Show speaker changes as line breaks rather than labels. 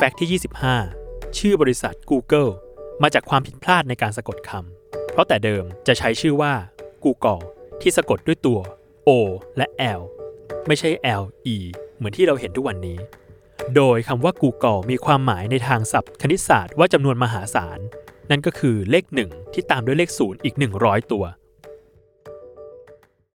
แฟกต์ที่ 25 ชื่อบริษัท Google มาจากความผิดพลาดในการสะกดคำ เพราะแต่เดิมจะใช้ชื่อว่า Google ที่สะกดด้วยตัว O และ L ไม่ใช่ L E เหมือนที่เราเห็นทุกวันนี้ โดยคำว่า Google มีความหมายในทางศัพท์คณิตศาสตร์ว่าจำนวนมหาศาล นั่นก็คือเลข 1 ที่ตามด้วยเลข 0 อีก 100 ตัว